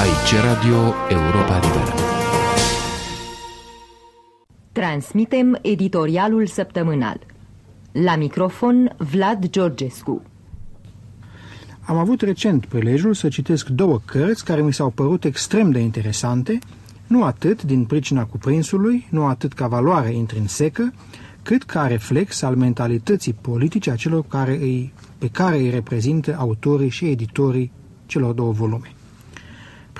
Aici Radio Europa Liberă. Transmitem editorialul săptămânal. La microfon Vlad Georgescu. Am avut recent prilejul să citesc două cărți care mi s-au părut extrem de interesante, nu atât din pricina cuprinsului, nu atât ca valoare intrinsecă, cât ca reflex al mentalității politice a celor care îi, pe care îi reprezintă autorii și editorii celor două volume.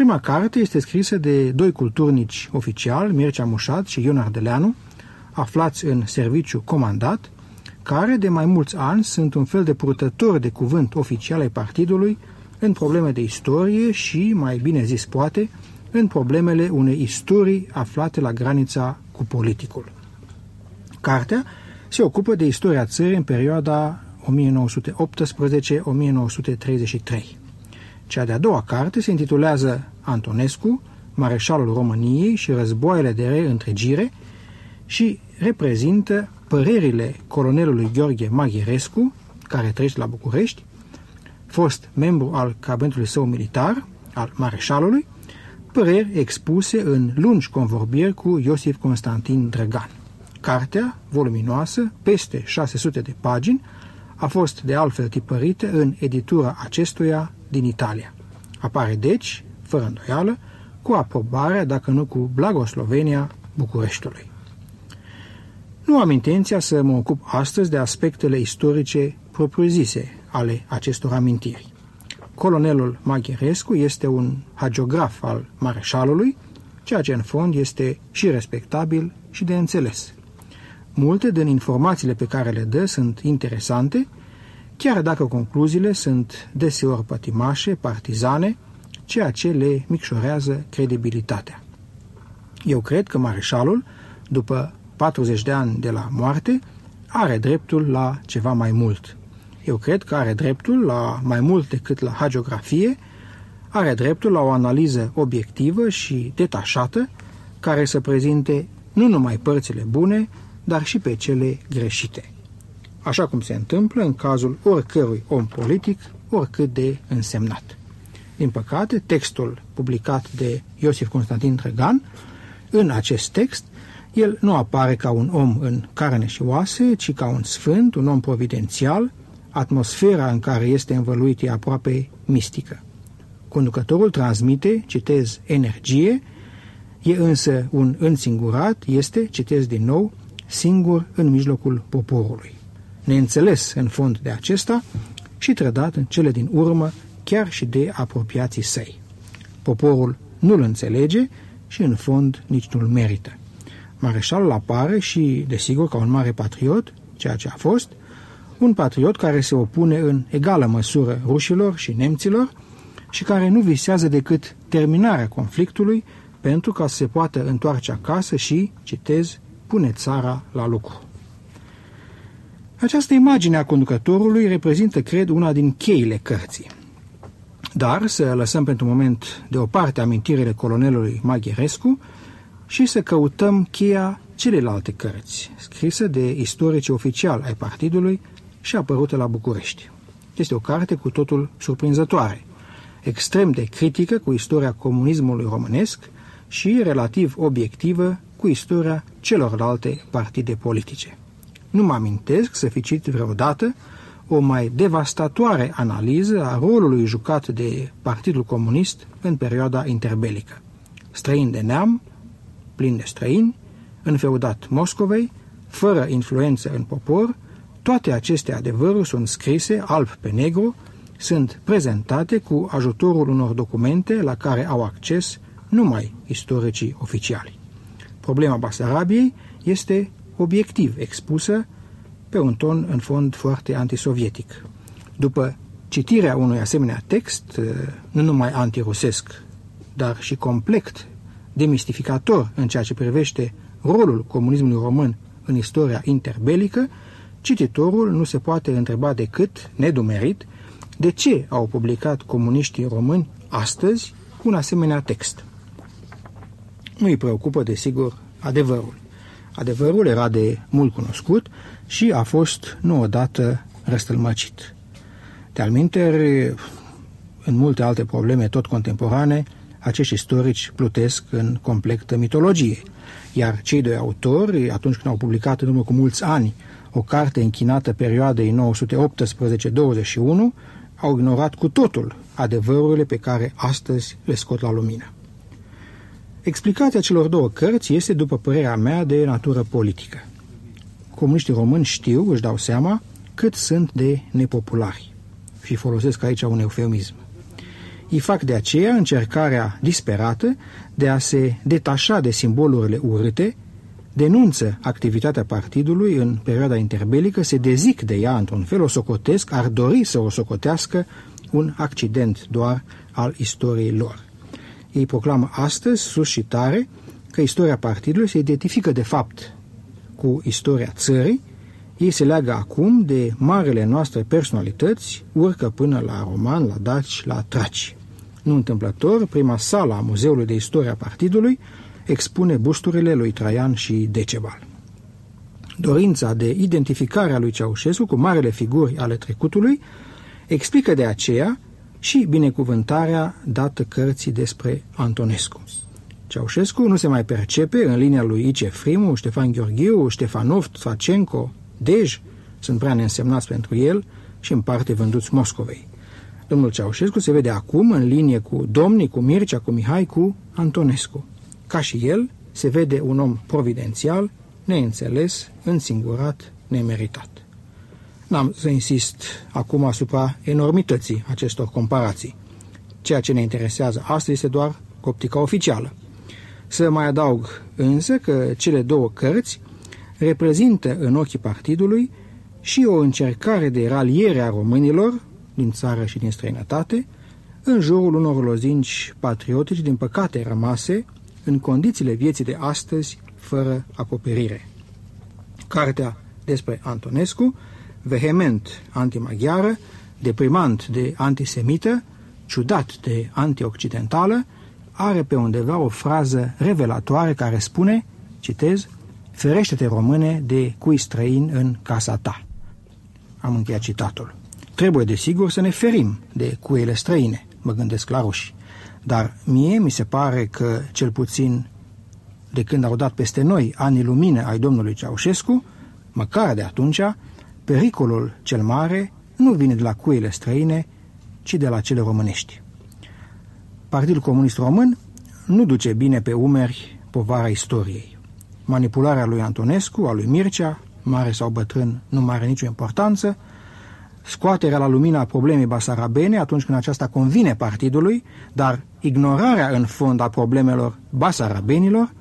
Prima carte este scrisă de doi culturnici oficiali, Mircea Mușat și Ion Ardeleanu, aflați în serviciu comandat, care de mai mulți ani sunt un fel de purtători de cuvânt oficial ai partidului în probleme de istorie și, mai bine zis poate, în problemele unei istorii aflate la granița cu politicul. Cartea se ocupă de istoria țării în perioada 1918-1933. Cea de-a doua carte se intitulează Antonescu, Mareșalul României și războaiele de reîntregire și reprezintă părerile colonelului Gheorghe Maghirescu, care trăiește la București, fost membru al cabinetului său militar, al mareșalului, păreri expuse în lungi convorbieri cu Iosif Constantin Drăgan. Cartea, voluminoasă, peste 600 de pagini, a fost de altfel tipărită în editura acestuia din Italia. Apare deci, fără îndoială, cu aprobarea, dacă nu cu blagoslovenia Bucureștiului. Nu am intenția să mă ocup astăzi de aspectele istorice propriu-zise ale acestor amintiri. Colonelul Magherescu este un hagiograf al mareșalului, ceea ce în fond este și respectabil și de înțeles. Multe din informațiile pe care le dă sunt interesante, chiar dacă concluziile sunt deseori pătimașe, partizane, ceea ce le micșorează credibilitatea. Eu cred că mareșalul, după 40 de ani de la moarte, are dreptul la ceva mai mult. Eu cred că are dreptul la mai mult decât la hagiografie, are dreptul la o analiză obiectivă și detașată, care să prezinte nu numai părțile bune, dar și pe cele greșite. Așa cum se întâmplă în cazul oricărui om politic, oricât de însemnat. Din păcate, textul publicat de Iosif Constantin Trăgan, în acest text, el nu apare ca un om în carne și oase, ci ca un sfânt, un om providențial, atmosfera în care este învăluit e aproape mistică. Conducătorul transmite, citez, energie, e însă un însingurat, este, citez din nou, singur în mijlocul poporului. Neînțeles în fond de acesta și trădat în cele din urmă chiar și de apropiații săi. Poporul nu-l înțelege și în fond nici nu-l merită. Mareșalul apare și, desigur, ca un mare patriot, ceea ce a fost, un patriot care se opune în egală măsură rușilor și nemților și care nu visează decât terminarea conflictului pentru ca să se poată întoarce acasă și, citez, pune țara la lucru. Această imagine a conducătorului reprezintă, cred, una din cheile cărții. Dar să lăsăm pentru moment deoparte amintirile colonelului Magherescu și să căutăm cheia celelalte cărți, scrisă de istorici oficial ai partidului și apărută la București. Este o carte cu totul surprinzătoare, extrem de critică cu istoria comunismului românesc și relativ obiectivă cu istoria celorlalte partide politice. Nu mă amintesc să fi citit vreodată o mai devastatoare analiză a rolului jucat de Partidul Comunist în perioada interbelică. Străin de neam, plin de străini, înfeudat Moscovei, fără influență în popor, toate aceste adevăruri sunt scrise alb pe negru, sunt prezentate cu ajutorul unor documente la care au acces numai istoricii oficiali. Problema Basarabiei este obiectiv expusă pe un ton în fond foarte antisovietic. După citirea unui asemenea text, eh, nu numai antirusesc, dar și complet demistificator în ceea ce privește rolul comunismului român în istoria interbelică, cititorul nu se poate întreba decât, nedumerit, de ce au publicat comuniștii români astăzi un asemenea text. Nu îi preocupă, desigur, adevărul. Adevărul era de mult cunoscut și a fost nu odată răstălmăcit. De alminteri, în multe alte probleme tot contemporane, acești istorici plutesc în completă mitologie, iar cei doi autori, atunci când au publicat în urmă cu mulți ani o carte închinată perioadei 918-21, au ignorat cu totul adevărurile pe care astăzi le scot la lumină. Explicația celor două cărți este, după părerea mea, de natură politică. Comuniștii români știu, își dau seama, cât sunt de nepopulari. Și folosesc aici un eufemism. Ei fac de aceea încercarea disperată de a se detașa de simbolurile urâte, denunță activitatea partidului în perioada interbelică, se dezic de ea într-un fel, o socotesc, ar dori să o socotească un accident doar al istoriei lor. Ei proclamă astăzi, sus și tare, că istoria partidului se identifică de fapt cu istoria țării, ei se leagă acum de marele noastre personalități, urcă până la roman, la daci, la traci. Nu întâmplător, prima sală a Muzeului de Istoria Partidului expune busturile lui Traian și Decebal. Dorința de identificare a lui Ceaușescu cu marele figuri ale trecutului explică de aceea și binecuvântarea dată cărții despre Antonescu. Ceaușescu nu se mai percepe în linia lui Ice Frimu, Ștefan Gheorghiu, Ștefanov, Tsacenko, Dej, sunt prea neînsemnați pentru el și în parte vânduți Moscovei. Domnul Ceaușescu se vede acum în linie cu domnii, cu Mircea, cu Mihai, cu Antonescu. Ca și el, se vede un om providențial, neînțeles, însingurat, nemeritat. N-am să insist acum asupra enormității acestor comparații. Ceea ce ne interesează astăzi este doar optica oficială. Să mai adaug însă că cele două cărți reprezintă în ochii partidului și o încercare de raliere a românilor din țară și din străinătate în jurul unor lozinci patriotici din păcate rămase în condițiile vieții de astăzi fără acoperire. Cartea despre Antonescu vehement antimaghiară, deprimant de antisemită, ciudat de antioccidentală, are pe undeva o frază revelatoare care spune, citez, Ferește-te, române, de cui străin în casa ta. Am încheiat citatul. Trebuie, desigur, să ne ferim de cuiele străine, mă gândesc la ruși. Dar mie mi se pare că, cel puțin de când au dat peste noi anii lumină ai domnului Ceaușescu, măcar de atunci, pericolul cel mare nu vine de la cuile străine, ci de la cele românești. Partidul Comunist Român nu duce bine pe umeri povara istoriei. Manipularea lui Antonescu, a lui Mircea, mare sau bătrân, nu mai are nicio importanță, scoaterea la lumina a problemei basarabene atunci când aceasta convine partidului, dar ignorarea în fond a problemelor basarabenilor,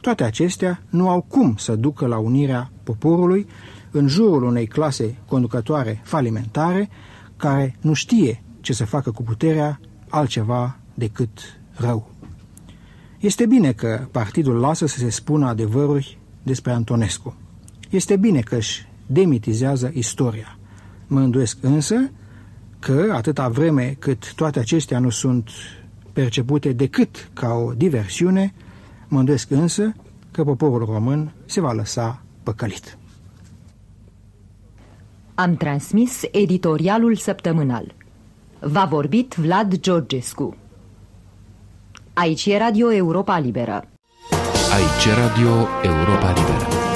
toate acestea nu au cum să ducă la unirea poporului în jurul unei clase conducătoare falimentare care nu știe ce să facă cu puterea altceva decât rău. Este bine că partidul lasă să se spună adevăruri despre Antonescu. Este bine că își demitizează istoria. Mă îndoiesc însă că, atâta vreme cât toate acestea nu sunt percepute decât ca o diversiune, mă îndoiesc însă că poporul român se va lăsa păcălit. Am transmis editorialul săptămânal. V-a vorbit Vlad Georgescu. Aici e Radio Europa Liberă. Aici e Radio Europa Liberă.